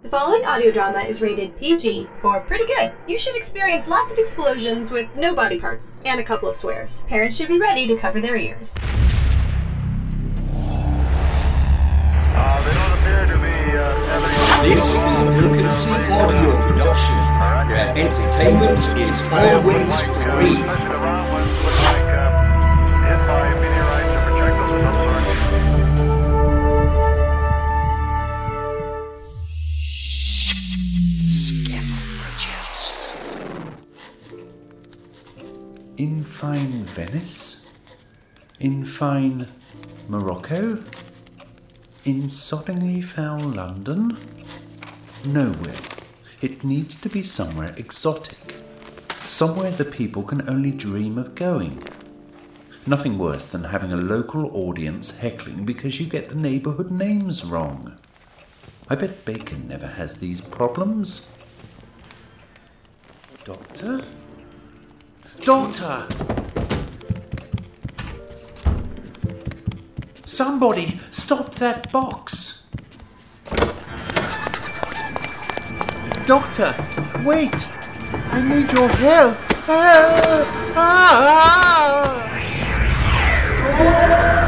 The following audio drama is rated PG for pretty good. You should experience lots of explosions with no body parts and a couple of swears. Parents should be ready to cover their ears. Uh, they don't appear to be uh, having This is a Frequency Audio production, where entertainment is always free. In fine Venice? In fine Morocco? In soddingly foul London? Nowhere. It needs to be somewhere exotic. Somewhere the people can only dream of going. Nothing worse than having a local audience heckling because you get the neighbourhood names wrong. I bet Bacon never has these problems. Doctor? Doctor! Somebody stop that box! Doctor, wait! I need your help! Ah! Ah! What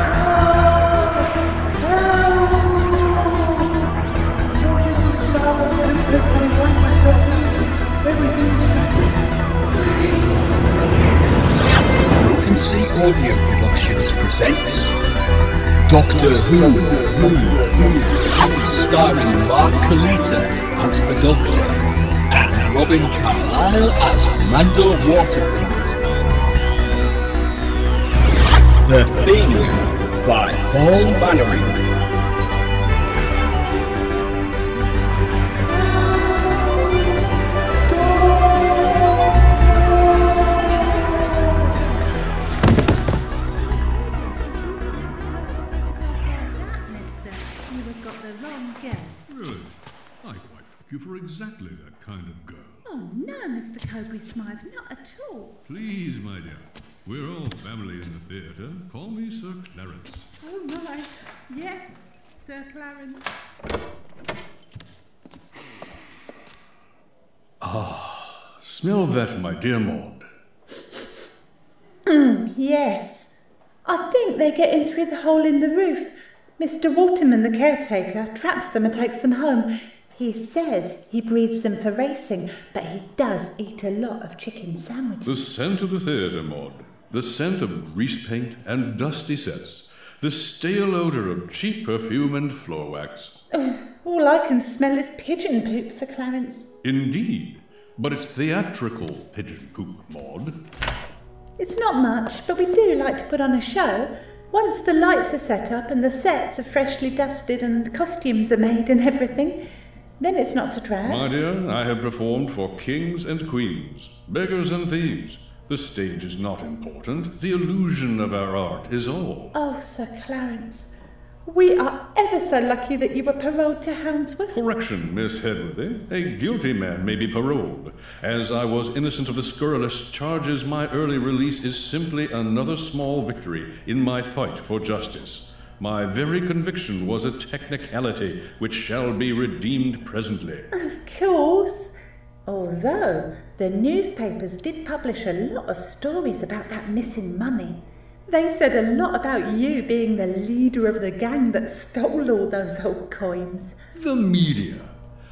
Frequency Audio Productions presents Doctor Who, starring Mark Kalita as the Doctor and Robin Carlyle as Amanda Waterfield. The Thing by Paul Mannering. Mr. Cobury Smythe, not at all. Please, my dear. We're all family in the theatre. Call me Sir Clarence. Oh my, yes, Sir Clarence. Ah, smell that, my dear Maud. Yes. I think they get in through the hole in the roof. Mr. Waterman, the caretaker, traps them and takes them home. He says he breeds them for racing, but he does eat a lot of chicken sandwiches. The scent of the theatre, Maud. The scent of grease paint and dusty sets. The stale odour of cheap perfume and floor wax. All I can smell is pigeon poop, Sir Clarence. Indeed. But it's theatrical pigeon poop, Maud. It's not much, but we do like to put on a show. Once the lights are set up and the sets are freshly dusted and costumes are made and everything, then it's not so drab. My dear, I have performed for kings and queens, beggars and thieves. The stage is not important. The illusion of our art is all. Oh, Sir Clarence, we are ever so lucky that you were paroled to Houndsworth. Correction, Miss Hedworthy. A guilty man may be paroled. As I was innocent of the scurrilous charges, my early release is simply another small victory in my fight for justice. My very conviction was a technicality which shall be redeemed presently. Of course. Although the newspapers did publish a lot of stories about that missing money. They said a lot about you being the leader of the gang that stole all those old coins. The media.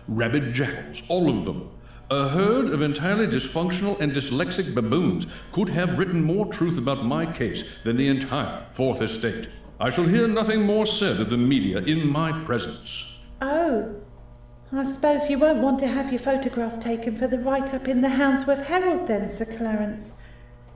Rabid jackals, all of them. A herd of entirely dysfunctional and dyslexic baboons could have written more truth about my case than the entire Fourth Estate. I shall hear nothing more said of the media in my presence. Oh, I suppose you won't want to have your photograph taken for the write up in the Houndsworth Herald then, Sir Clarence.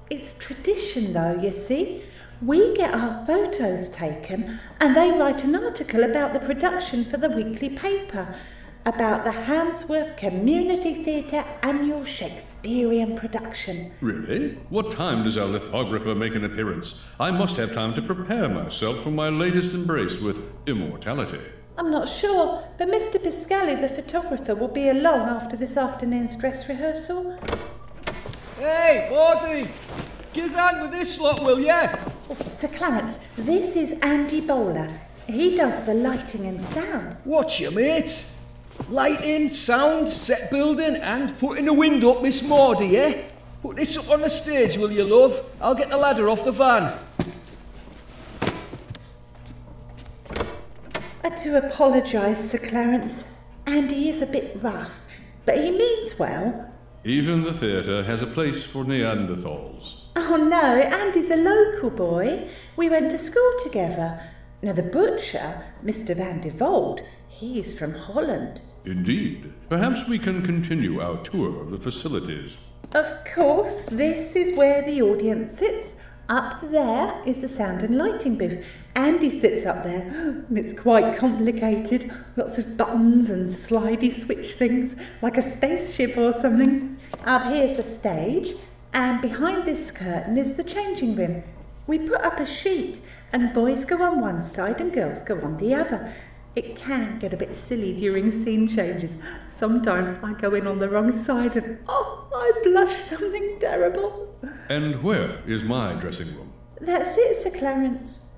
It's tradition, though, you see. We get our photos taken and they write an article about the production for the weekly paper, about the Houndsworth Community Theatre annual Shakespearean production. Really? What time does our lithographer make an appearance? I must have time to prepare myself for my latest embrace with immortality. I'm not sure, but Mr. Piscali, the photographer, will be along after this afternoon's dress rehearsal. Hey, Wardy! Giz on with this lot, will ya? Oh, Sir Clarence, this is Andy Bowler. He does the lighting and sound. Watch your mate? Lighting, sound, set building, and putting the wind up, Miss Maudie, eh? Put this up on the stage, will you, love? I'll get the ladder off the van. I do apologise, Sir Clarence. Andy is a bit rough, but he means well. Even the theatre has a place for Neanderthals. Oh no, Andy's a local boy. We went to school together. Now the butcher, Mr. Van de Vold, he's from Holland. Indeed. Perhaps we can continue our tour of the facilities. Of course, this is where the audience sits. Up there is the sound and lighting booth. Andy sits up there, it's quite complicated. Lots of buttons and slidey switch things, like a spaceship or something. Up here's the stage, and behind this curtain is the changing room. We put up a sheet, and boys go on one side and girls go on the other. It can get a bit silly during scene changes. Sometimes I go in on the wrong side and oh, I blush something terrible. And where is my dressing room? That's it, Sir Clarence.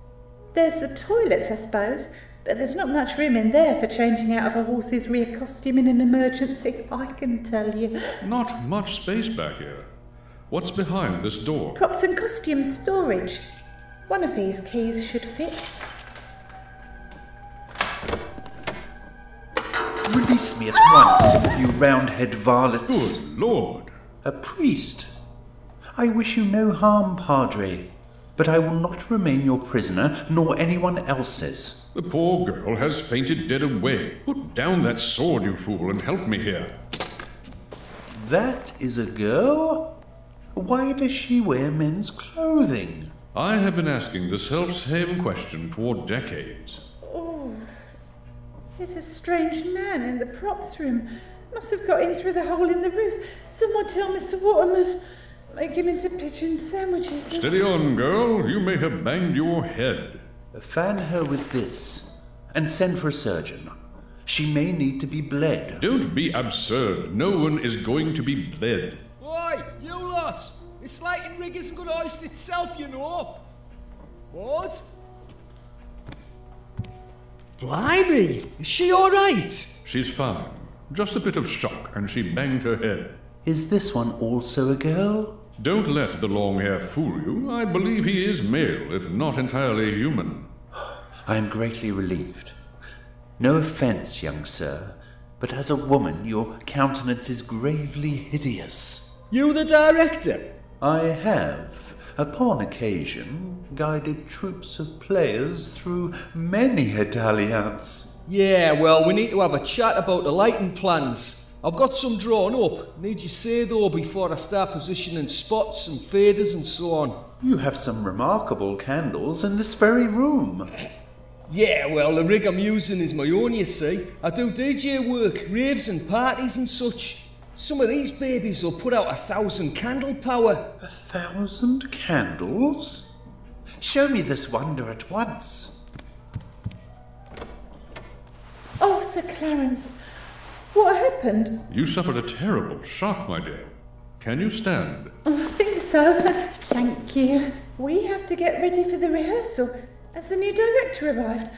There's the toilets, I suppose, but there's not much room in there for changing out of a horse's rear costume in an emergency, I can tell you. Not much space back here. What's behind this door? Props and costume storage. One of these keys should fit. Release me at once, you roundhead varlets. Good lord. A priest. I wish you no harm, Padre, but I will not remain your prisoner, nor anyone else's. The poor girl has fainted dead away. Put down that sword, you fool, and help me here. That is a girl? Why does she wear men's clothing? I have been asking the self-same question for decades. Oh. There's a strange man in the props room. Must have got in through the hole in the roof. Someone tell Mr. Waterman. Make him into pigeon sandwiches. Steady on, girl. You may have banged your head. Fan her with this, and send for a surgeon. She may need to be bled. Don't be absurd. No one is going to be bled. Why, you lot! This lighting rig isn't going to hoist itself, you know. What? Blimey! Is she alright? She's fine. Just a bit of shock, and she banged her head. Is this one also a girl? Don't let the long hair fool you. I believe he is male, if not entirely human. I am greatly relieved. No offence, young sir, but as a woman, your countenance is gravely hideous. You the director? I have, upon occasion, guided troops of players through many a dalliance. Yeah, well, we need to have a chat about the lighting plans. I've got some drawn up. Need you say though before I start positioning spots and faders and so on. You have some remarkable candles in this very room. Yeah, well, the rig I'm using is my own, you see. I do DJ work, raves and parties and such. Some of these babies will put out a thousand candle power. A thousand candles? Show me this wonder at once. Oh, Sir Clarence, what happened? You suffered a terrible shock, my dear. Can you stand? Oh, I think so. Thank you. We have to get ready for the rehearsal as the new director arrived.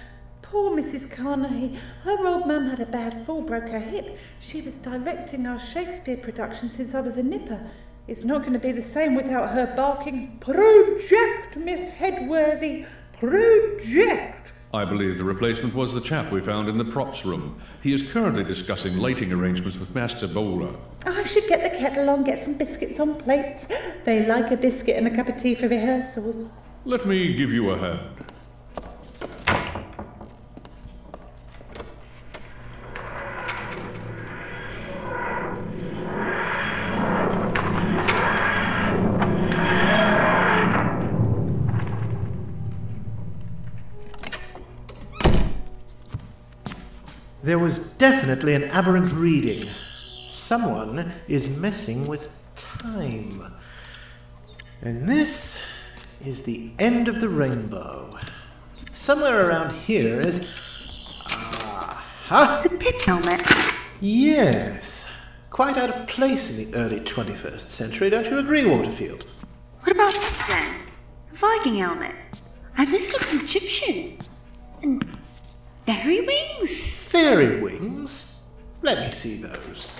Poor Mrs. Carnegie. Her old mum had a bad fall, broke her hip. She was directing our Shakespeare production since I was a nipper. It's not going to be the same without her barking, Project, Miss Headworthy, Project. I believe the replacement was the chap we found in the props room. He is currently discussing lighting arrangements with Master Bowler. I should get the kettle on, get some biscuits on plates. They like a biscuit and a cup of tea for rehearsals. Let me give you a hand. There was definitely an aberrant reading. Someone is messing with time. And this is the end of the rainbow. Somewhere around here is. Aha! It's a pit helmet. Yes. Quite out of place in the early 21st century, don't you agree, Waterfield? What about this then? A Viking helmet. And this looks Egyptian. And fairy wings? Fairy wings? Let me see those.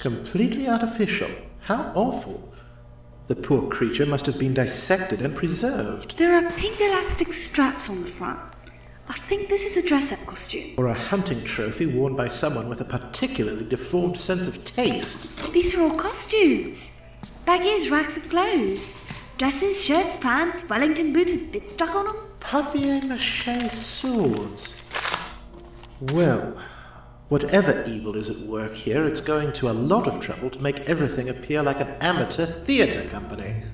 Completely artificial. How awful. The poor creature must have been dissected and preserved. There are pink elastic straps on the front. I think this is a dress up costume. Or a hunting trophy worn by someone with a particularly deformed sense of taste. These are all costumes. Baggies, racks of clothes. Dresses, shirts, pants, Wellington boots with bits stuck on them. Papier mache swords. Well, whatever evil is at work here, it's going to a lot of trouble to make everything appear like an amateur theatre company.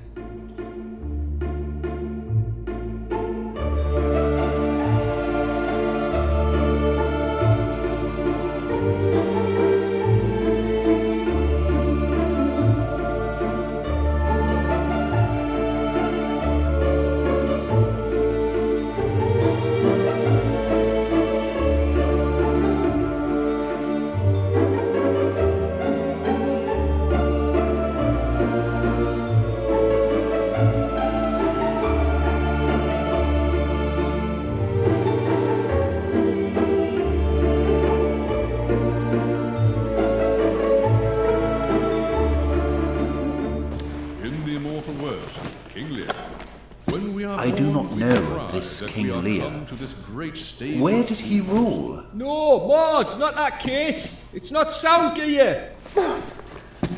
King we Lear. come to this great stage Where did he rule? No, Maud, not that case. It's not sound gear.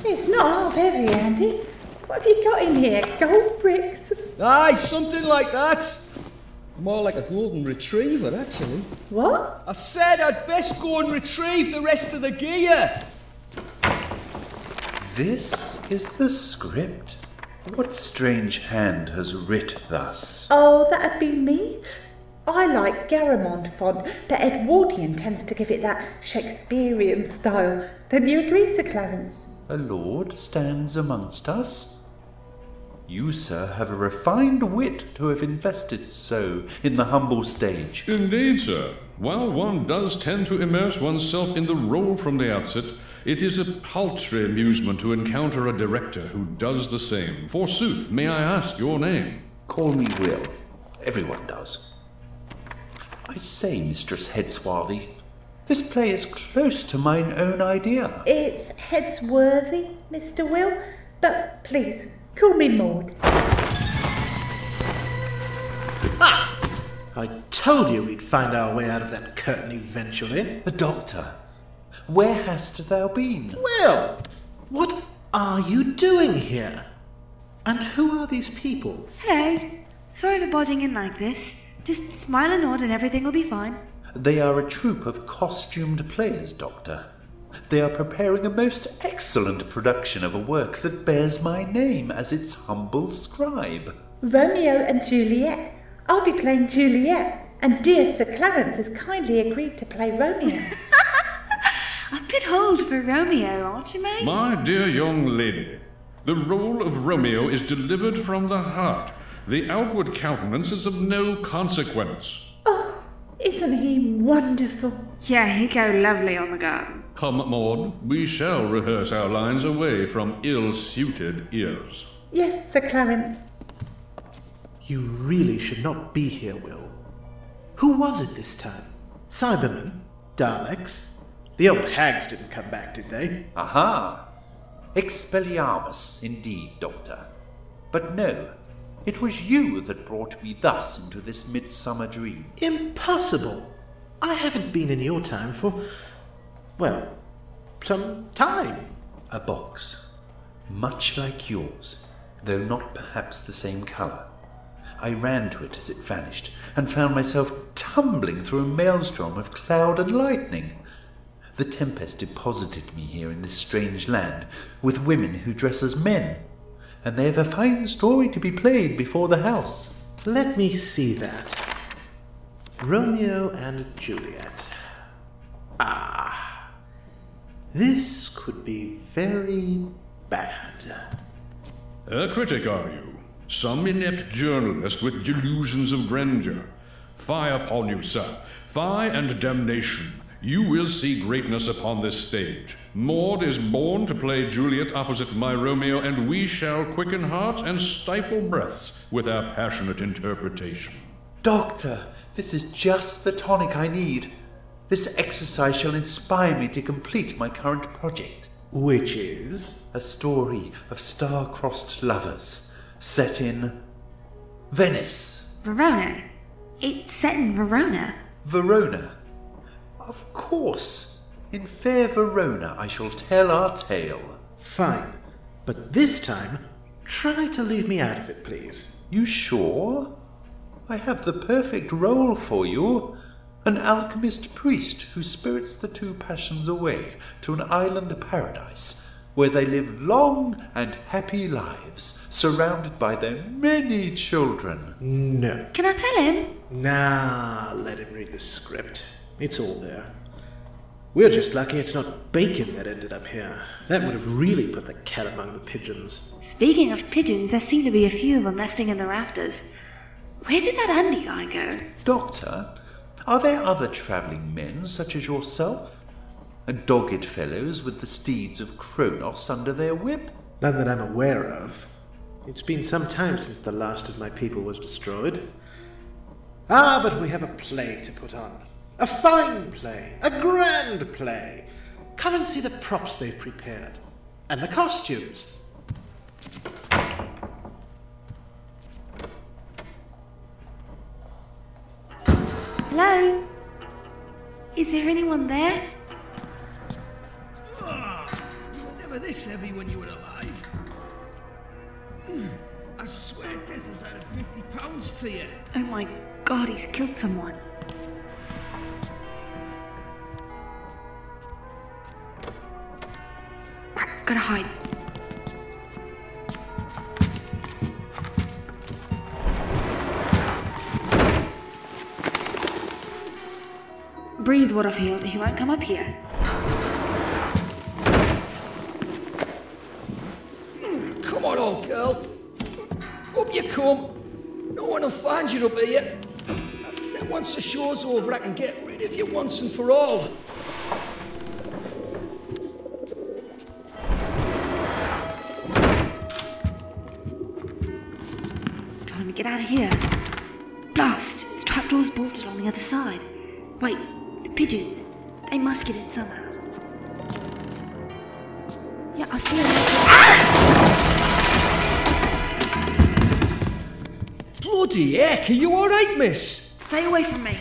It's not half heavy, Andy. What have you got in here? Gold bricks? Aye, something like that. More like a golden retriever, actually. What? I said I'd best go and retrieve the rest of the gear. This is the script? What strange hand has writ thus? Oh, that'd be me. I like Garamond font, but Edwardian tends to give it that Shakespearean style. Don't you agree, Sir Clarence? A lord stands amongst us? You, sir, have a refined wit to have invested so in the humble stage. Indeed, sir. While one does tend to immerse oneself in the role from the outset, it is a paltry amusement to encounter a director who does the same. Forsooth, may I ask your name? Call me Will. Everyone does. I say, Mistress Headswarthy, this play is close to mine own idea. It's Headsworthy, Mr. Will, but please, call me Maud. I told you we'd find our way out of that curtain eventually. The doctor, where hast thou been? Well, what are you doing here? And who are these people? Hello. Sorry for barging in like this. Just smile and nod and everything will be fine. They are a troupe of costumed players, Doctor. They are preparing a most excellent production of a work that bears my name as its humble scribe. Romeo and Juliet. I'll be playing Juliet, and dear Sir Clarence has kindly agreed to play Romeo. A bit old for Romeo, aren't you, mate? My dear young lady, the role of Romeo is delivered from the heart. The outward countenance is of no consequence. oh, isn't he wonderful? Yeah, he'd go lovely on the garden. Come, Maud, we shall rehearse our lines away from ill-suited ears. Yes, Sir Clarence. You really should not be here, Will. Who was it this time? Cybermen? Daleks? The old hags didn't come back, did they? Aha! Expelliarmus, indeed, Doctor. But no, it was you that brought me thus into this midsummer dream. Impossible! I haven't been in your time for, well, some time. A box, much like yours, though not perhaps the same colour. I ran to it as it vanished, and found myself tumbling through a maelstrom of cloud and lightning. The tempest deposited me here in this strange land, with women who dress as men, and they have a fine story to be played before the house. Let me see that. Romeo and Juliet. Ah. This could be very bad. A critic, are you? Some inept journalist with delusions of grandeur. Fie upon you, sir. Fie and damnation. You will see greatness upon this stage. Maud is born to play Juliet opposite my Romeo, and we shall quicken hearts and stifle breaths with our passionate interpretation. Doctor, this is just the tonic I need. This exercise shall inspire me to complete my current project. Which is? A story of star-crossed lovers set in Venice. Verona. It's set in Verona. Verona. Of course. In fair Verona I shall tell our tale. Fine. But this time, try to leave me out of it, please. You sure? I have the perfect role for you. An alchemist priest who spirits the two passions away to an island paradise where they live long and happy lives, surrounded by their many children. No. Can I tell him? Nah, let him read the script. It's all there. We're just lucky it's not Bacon that ended up here. That would have really put the cat among the pigeons. Speaking of pigeons, there seem to be a few of them nesting in the rafters. Where did that Andy guy go? Doctor, are there other travelling men such as yourself? And Dogged fellows with the steeds of Kronos under their whip? None that I'm aware of. It's been some time since the last of my people was destroyed. Ah, but we have a play to put on. A fine play, a grand play. Come and see the props they've prepared. And the costumes. Hello? Is there anyone there? Ah, you were never this heavy when you were alive. Hmm, I swear death has added 50 pounds to you. Oh my god, he's killed someone. Gotta hide. Breathe, Waterfield. He won't come up here. Come on, old girl. Up you come. No one will find you up here. Then once the show's over, I can get rid of you once and for all. Get out of here. Blast! The trapdoor's bolted on the other side. Wait, the pigeons. They must get in somehow. Yeah, I'll see you later. Bloody heck, are you alright, miss? Stay away from me.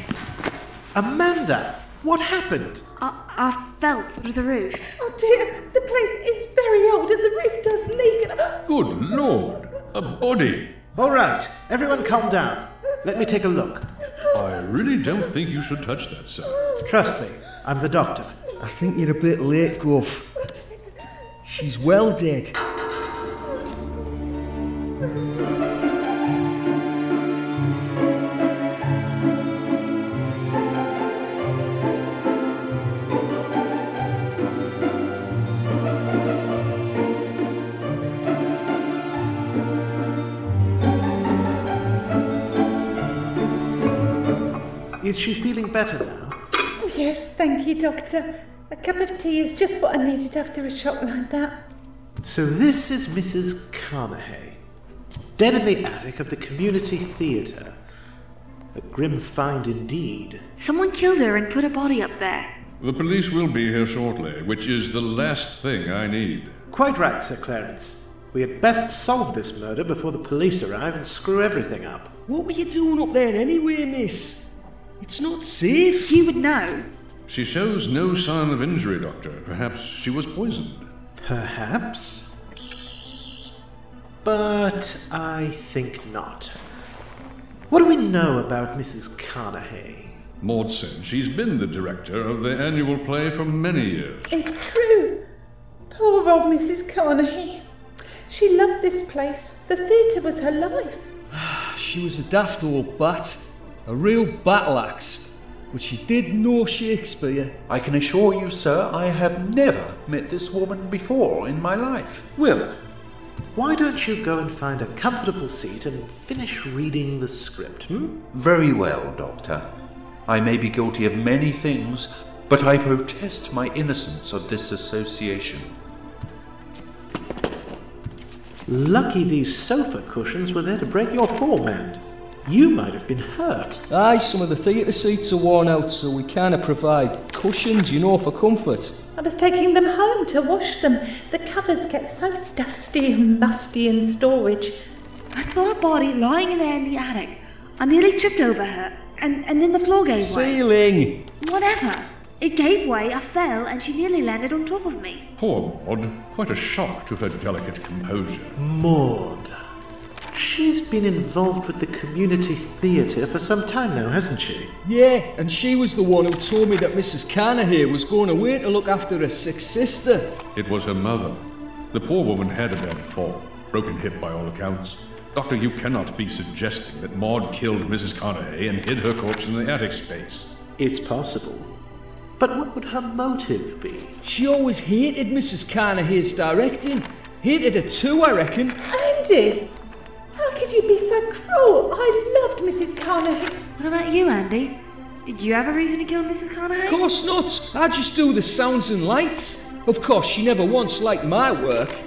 Amanda, what happened? I, I fell through the roof. Oh dear, the place is very old and the roof does leak. And... Good lord! A body! All right, everyone calm down. Let me take a look. I really don't think you should touch that, sir. Trust me, I'm the doctor. I think you're a bit late, Gruff. She's well dead. Better now? Yes, thank you, Doctor. A cup of tea is just what I needed after a shock like that. So this is Mrs. Carnahay, dead in the attic of the community theatre. A grim find indeed. Someone killed her and put a body up there. The police will be here shortly, which is the last thing I need. Quite right, Sir Clarence. We had best solve this murder before the police arrive and screw everything up. What were you doing up there anyway, miss? It's not safe. You would know. She shows no sign of injury, Doctor. Perhaps she was poisoned. Perhaps. But I think not. What do we know about Mrs. Carnahay? Maud said she's been the director of the annual play for many years. It's true. Poor old Mrs. Carnahay. She loved this place. The theatre was her life. Ah, she was a daft old bat, a real battle axe, but she did know Shakespeare. I can assure you, sir, I have never met this woman before in my life. Will, why don't you go and find a comfortable seat and finish reading the script, hmm? Very well, Doctor. I may be guilty of many things, but I protest my innocence of this association. Lucky these sofa cushions were there to break your fall, man. You might have been hurt. Aye, some of the theatre seats are worn out, so we kinda provide cushions, you know, for comfort. I was taking them home to wash them. The covers get so dusty and musty in storage. I saw a body lying in there in the attic. I nearly tripped over her, and, and then the floor gave way. Ceiling! Whatever. It gave way, I fell, and she nearly landed on top of me. Poor Maud. Quite a shock to her delicate composure. Maud. She's been involved with the community theatre for some time now, hasn't she? Yeah, and she was the one who told me that Mrs. Carnahan was going away to look after her sick sister. It was her mother. The poor woman had a bad fall, broken hip by all accounts. Doctor, you cannot be suggesting that Maud killed Mrs. Carnahan and hid her corpse in the attic space. It's possible. But what would her motive be? She always hated Mrs. Carnahan's directing. Hated her too, I reckon. Andy! How could you be so cruel? I loved Mrs. Carnahan. What about you, Andy? Did you have a reason to kill Mrs. Carnahan? Of course not. I just do the sounds and lights. Of course, she never once liked my work.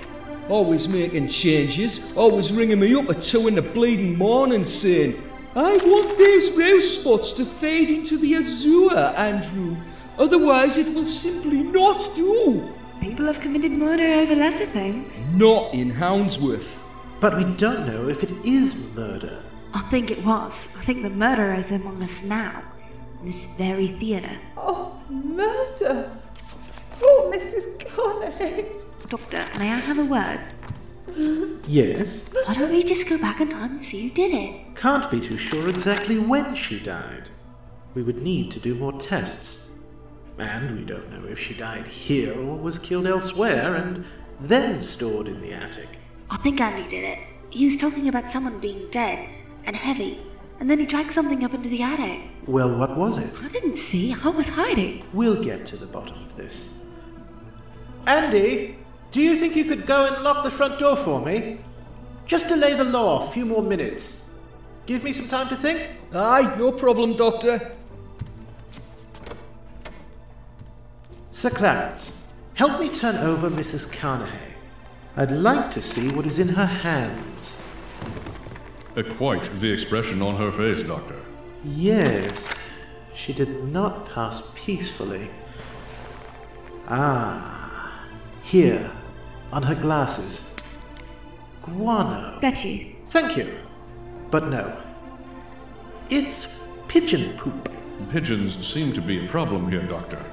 Always making changes, always ringing me up at two in the bleeding morning saying, I want those rose spots to fade into the azure, Andrew. Otherwise, it will simply not do. People have committed murder over lesser things. Not in Houndsworth. But we don't know if it is murder. I think it was. I think the murderer is among us now, in this very theatre. Oh, murder! Oh, Mrs. Carnahan. Doctor, may I have a word? Yes? Why don't we just go back in time and see who did it? Can't be too sure exactly when she died. We would need to do more tests. And we don't know if she died here or was killed elsewhere and then stored in the attic. I think Andy did it. He was talking about someone being dead and heavy, and then he dragged something up into the attic. Well, what was it? I didn't see. I was hiding. We'll get to the bottom of this. Andy, do you think you could go and lock the front door for me? Just delay the law a few more minutes. Give me some time to think. Aye, no problem, Doctor. Sir Clarence, help me turn over Mrs. Carnahan. I'd like to see what is in her hands. Uh, quite the expression on her face, Doctor. Yes, she did not pass peacefully. Ah, here, on her glasses. Guano. Bet you. Thank you. But no. It's pigeon poop. Pigeons seem to be a problem here, Doctor.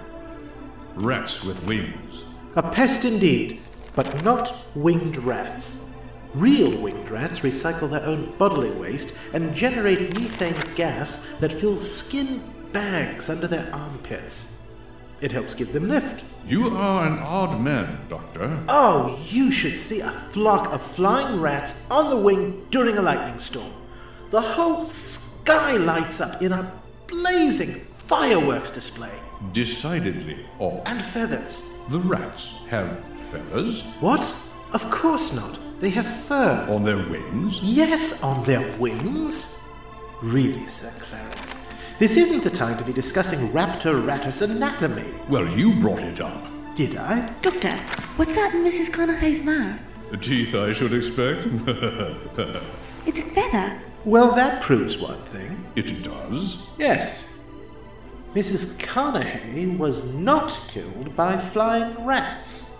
Rats with wings. A pest indeed, but not winged rats. Real winged rats recycle their own bodily waste and generate methane gas that fills skin bags under their armpits. It helps give them lift. You are an odd man, Doctor. Oh, you should see a flock of flying rats on the wing during a lightning storm. The whole sky lights up in a blazing fireworks display. Decidedly odd. And feathers. The rats have feathers? What? Of course not. They have fur. On their wings? Yes, on their wings. Really, Sir Clarence, this isn't the time to be discussing raptor ratus anatomy. Well, you brought it up. Did I? Doctor, what's that in Mrs. Carnahan's mouth? Teeth, I should expect. It's a feather. Well, that proves one thing. it does. Yes. Mrs. Carnahan was not killed by flying rats.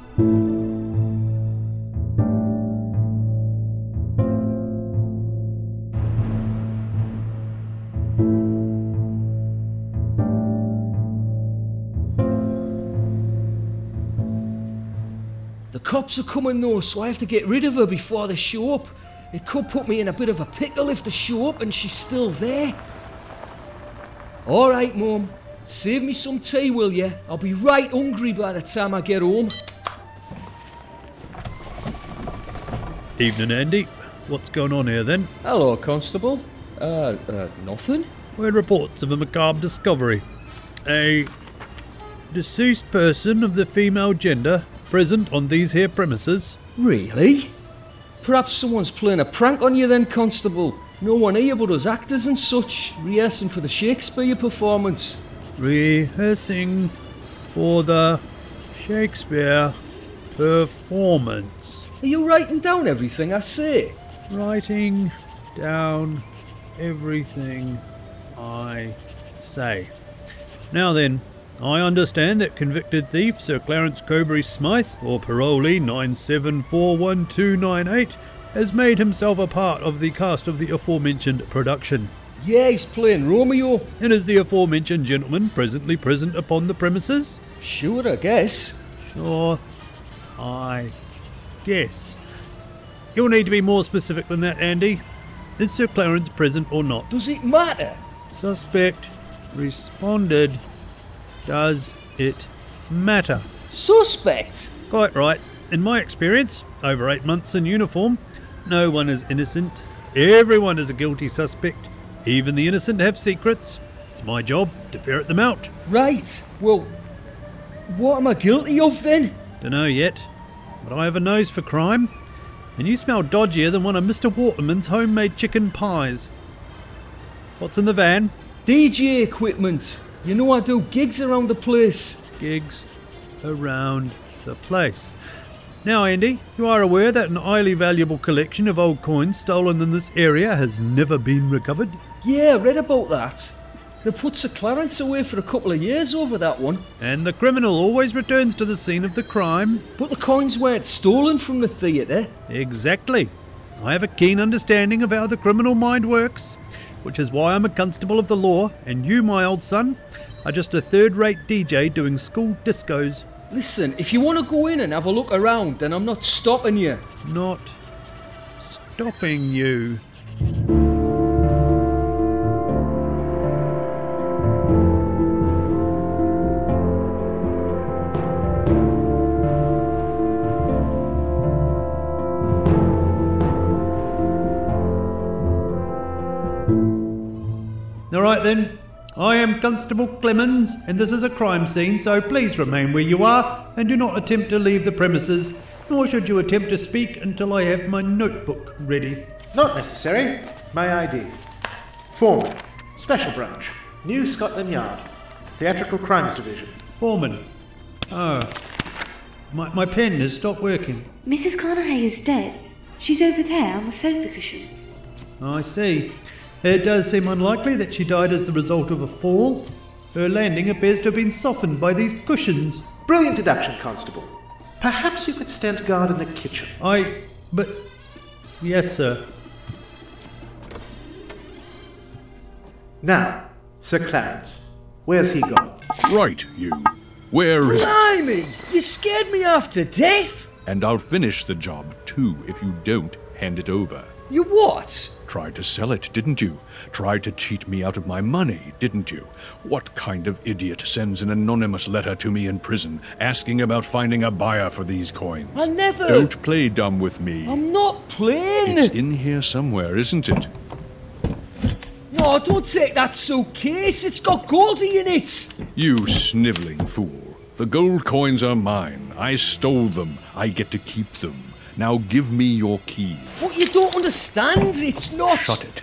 Cops are coming though, so I have to get rid of her before they show up. It could put me in a bit of a pickle if they show up and she's still there. All right, Mum. Save me some tea, will you? I'll be right hungry by the time I get home. Evening, Andy. What's going on here then? Hello, Constable. Uh, uh, nothing? We had reports of a macabre discovery. A deceased person of the female gender present on these here premises. Really? Perhaps someone's playing a prank on you then, Constable. No one here but us actors and such, rehearsing for the Shakespeare performance. Rehearsing for the Shakespeare performance. Are you writing down everything I say? Writing down everything I say. Now then, I understand that convicted thief Sir Clarence Cobury Smythe, or parolee 9741298, has made himself a part of the cast of the aforementioned production. Yeah, he's playing Romeo. And is the aforementioned gentleman presently present upon the premises? Sure, I guess. Sure, I guess. You'll need to be more specific than that, Andy. Is Sir Clarence present or not? Does it matter? Suspect responded. Does it matter? Suspect? Quite right. In my experience, over eight months in uniform, no one is innocent. Everyone is a guilty suspect. Even the innocent have secrets. It's my job to ferret them out. Right. Well, what am I guilty of then? Dunno yet, but I have a nose for crime, and you smell dodgier than one of Mr. Waterman's homemade chicken pies. What's in the van? DJ equipment. You know I do gigs around the place. Gigs around the place. Now, Andy, you are aware that an highly valuable collection of old coins stolen in this area has never been recovered? Yeah, I read about that. They put Sir Clarence away for a couple of years over that one. And the criminal always returns to the scene of the crime. But the coins weren't stolen from the theatre. Exactly. I have a keen understanding of how the criminal mind works, which is why I'm a constable of the law, and you, my old son, are just a third rate DJ doing school discos. Listen, if you want to go in and have a look around, then I'm not stopping you. Not stopping you. Then. I am Constable Clemens, and this is a crime scene, so please remain where you are and do not attempt to leave the premises, nor should you attempt to speak until I have my notebook ready. Not necessary. My ID. Foreman. Special Branch. New Scotland Yard. Theatrical Crimes Division. Foreman. Oh. My, my pen has stopped working. Mrs. Carnahay is dead. She's over there on the sofa cushions. I see. It does seem unlikely that she died as the result of a fall. Her landing appears to have been softened by these cushions. Brilliant deduction, Constable. Perhaps you could stand guard in the kitchen. I. but. Yes, sir. Now, Sir Clarence. Where's he gone? Right, you. Where is it? Blimey! You scared me after death! And I'll finish the job too if you don't hand it over. You what? Tried to sell it, didn't you? Tried to cheat me out of my money, didn't you? What kind of idiot sends an anonymous letter to me in prison asking about finding a buyer for these coins? I never. Don't play dumb with me. I'm not playing. It's in here somewhere, isn't it? No, don't take that suitcase. It's got Goldie in it. You sniveling fool. The gold coins are mine. I stole them. I get to keep them. Now give me your keys. What you don't understand. It's not. Shut it.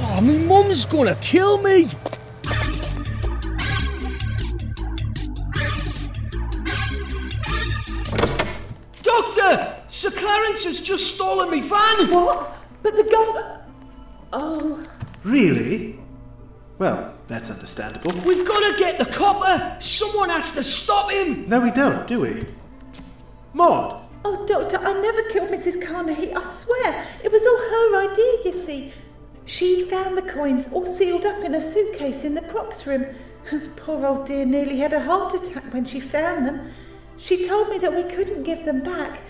Oh, my mum's gonna kill me. Doctor! Sir Clarence has just stolen me van! What? But the gold. Oh. Really? Well, that's understandable. We've got to get the copper! Someone has to stop him! No, we don't, do we? Maud! Oh, Doctor, I never killed Mrs. Carnegie, I swear. It was all her idea, you see. She found the coins all sealed up in a suitcase in the props room. Poor old dear nearly had a heart attack when she found them. She told me that we couldn't give them back.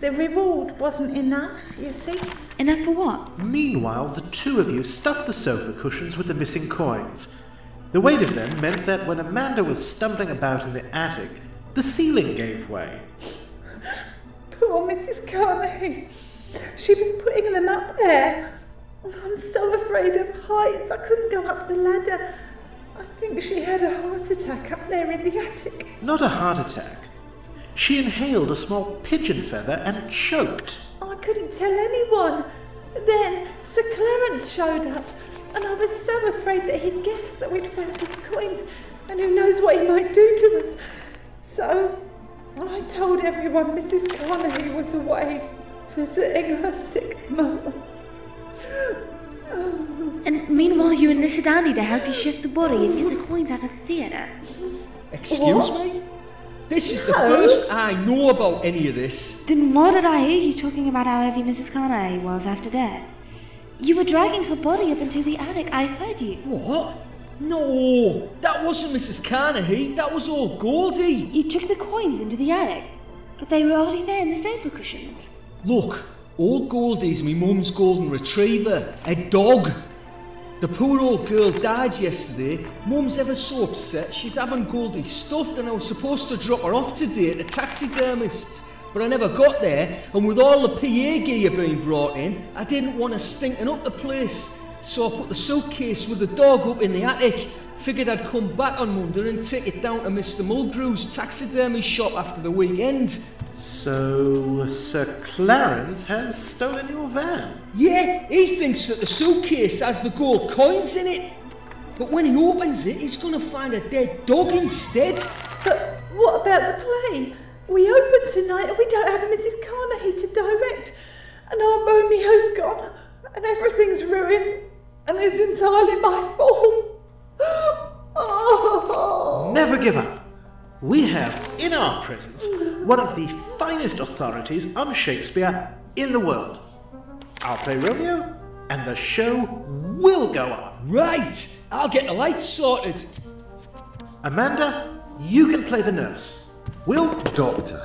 The reward wasn't enough, you see. Enough for what? Meanwhile, the two of you stuffed the sofa cushions with the missing coins. The weight of them meant that when Amanda was stumbling about in the attic, the ceiling gave way. Poor Mrs. Carnegie. She was putting them up there. I'm so afraid of heights. I couldn't go up the ladder. I think she had a heart attack up there in the attic. Not a heart attack. She inhaled a small pigeon feather and choked. I couldn't tell anyone. Then Sir Clarence showed up, and I was so afraid that he'd guessed that we'd found his coins, and who knows what he might do to us. So I told everyone Mrs. Carnegie was away visiting her sick mother. And meanwhile, you enlisted Andy to help you shift the body and get the coins out of the theatre. Excuse me? This is the first I know about any of this. Then why did I hear you talking about how heavy Mrs. Carnegie was after death? You were dragging her body up into the attic. I heard you. What? No, that wasn't Mrs. Carnegie. That was old Goldie. You took the coins into the attic, but they were already there in the sofa cushions. Look, old Goldie's my mum's golden retriever, a dog. The poor old girl died yesterday. Mum's ever so upset. She's having Goldie stuffed, and I was supposed to drop her off today at the taxidermist's. But I never got there, and with all the PA gear being brought in, I didn't want to stinking up the place. So I put the suitcase with the dog up in the attic. Figured I'd come back on Monday and take it down to Mr. Mulgrew's taxidermy shop after the weekend. So, Sir Clarence has stolen your van? Yeah, he thinks that the suitcase has the gold coins in it. But when he opens it, he's going to find a dead dog instead. But what about the play? We open tonight and we don't have a Mrs. Carnegie to direct. And our Romeo's gone. And everything's ruined. And it's entirely my fault. Oh. Never give up. We have in our presence one of the finest authorities on Shakespeare in the world. I'll play Romeo, and the show will go on. Right, I'll get the lights sorted. Amanda, you can play the nurse. Will? Doctor,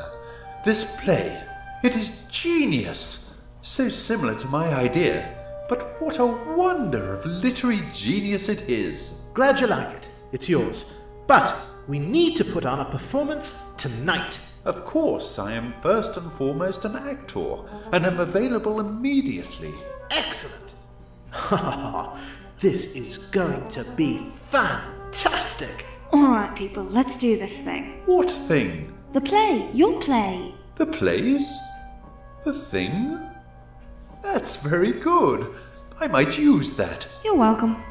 this play, it is genius. So similar to my idea. But what a wonder of literary genius it is. Glad you like it. It's yours. But we need to put on a performance tonight. Of course, I am first and foremost an actor, and am available immediately. Excellent. Ha ha ha! This is going to be fantastic. All right, people, let's do this thing. What thing? The play. Your play. The plays? The thing? That's very good. I might use that. You're welcome.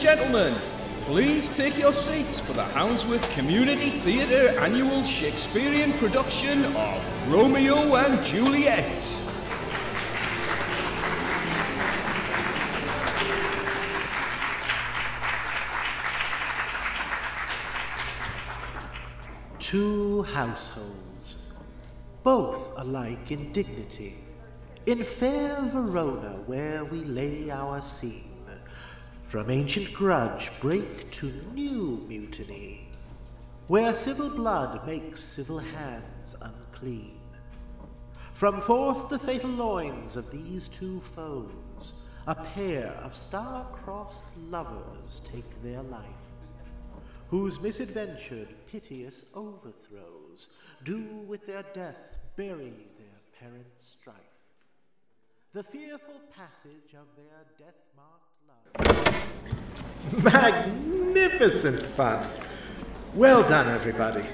Gentlemen, please take your seats for the Houndsworth Community Theatre annual Shakespearean production of Romeo and Juliet. Two households, both alike in dignity, in fair Verona where we lay our scene. From ancient grudge break to new mutiny, where civil blood makes civil hands unclean. From forth the fatal loins of these two foes, a pair of star-crossed lovers take their life, whose misadventured piteous overthrows do with their death bury their parents' strife. The fearful passage of their death-marked love. Magnificent fun! Well done, everybody.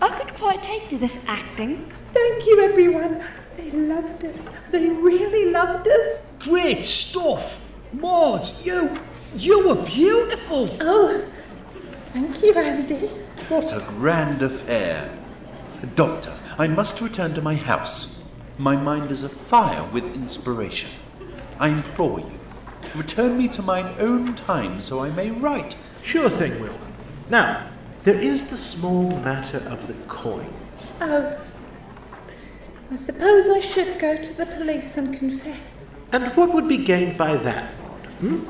I could quite take to this acting. Thank you, everyone. They loved us. They really loved us. Great stuff! Maud, you, you were beautiful! Oh, thank you, Andy. What a grand affair. Doctor, I must return to my house. My mind is afire with inspiration. I implore you, return me to mine own time so I may write. Sure thing, Will. Now, there is the small matter of the coins. Oh, I suppose I should go to the police and confess. And what would be gained by that, Maud? Hmm?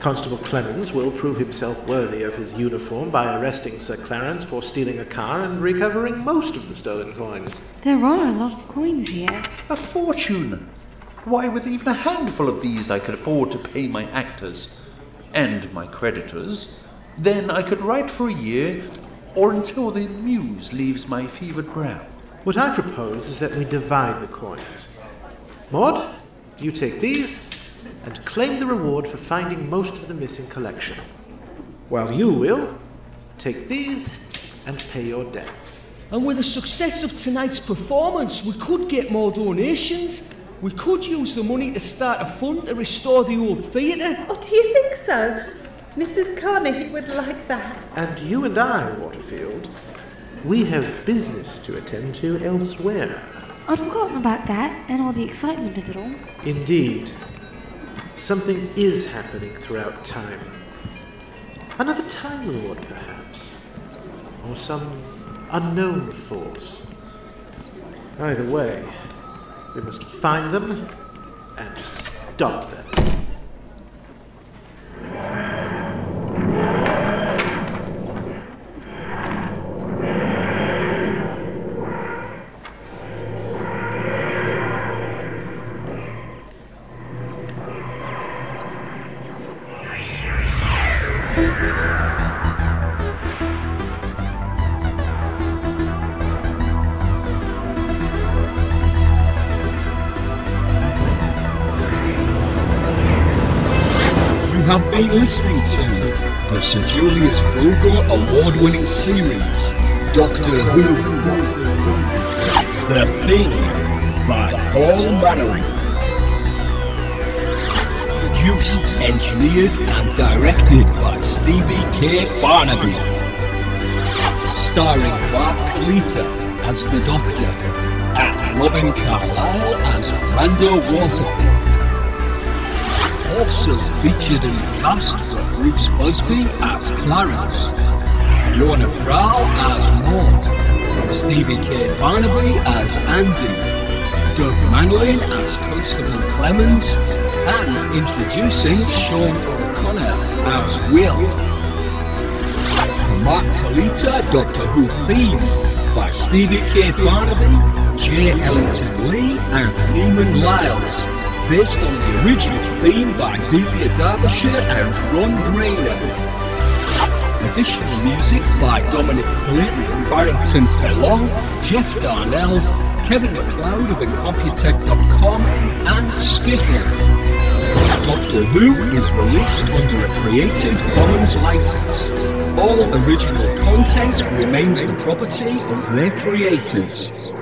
Constable Clemens will prove himself worthy of his uniform by arresting Sir Clarence for stealing a car and recovering most of the stolen coins. There are a lot of coins here. A fortune! Why, with even a handful of these, I could afford to pay my actors and my creditors. Then I could write for a year or until the muse leaves my fevered brow. What I propose is that we divide the coins. Maud, you take these and claim the reward for finding most of the missing collection. While you will take these and pay your debts. And with the success of tonight's performance, we could get more donations. We could use the money to start a fund to restore the old theatre. Oh, do you think so? Mrs. Carnegie would like that. And you and I, Waterfield, we have business to attend to elsewhere. I'd forgotten about that and all the excitement of it all. Indeed. Something is happening throughout time. Another Time Lord, perhaps. Or some unknown force. Either way, we must find them and stop them. Been listening to the Sir Julius Vogel award winning series, Doctor Who. The Thing by Paul Mannering. Produced, engineered, and directed by Stevie K. Barnaby. Starring Mark Kalita as the Doctor and Robin Carlyle as Rando Waterfield. Also featured in the cast were Bruce Busby as Clarence, Fiona Prowl as Maud, Stevie K. Barnaby as Andy, Doug Manlin as Constable Clemens, and introducing Sean O'Connor as Will. Mark Kalita Doctor Who theme by Stevie K. Barnaby, J. Ellington Lee, and Lehman Lyles, based on the original theme by Delia Derbyshire and Ron Grainer. Additional music by Dominic Glynn, Barrington Fellon, Jeff Darnell, Kevin MacLeod of Incompetech.com, and Skiffle. Doctor Who is released under a Creative Commons license. All original content remains the property of their creators.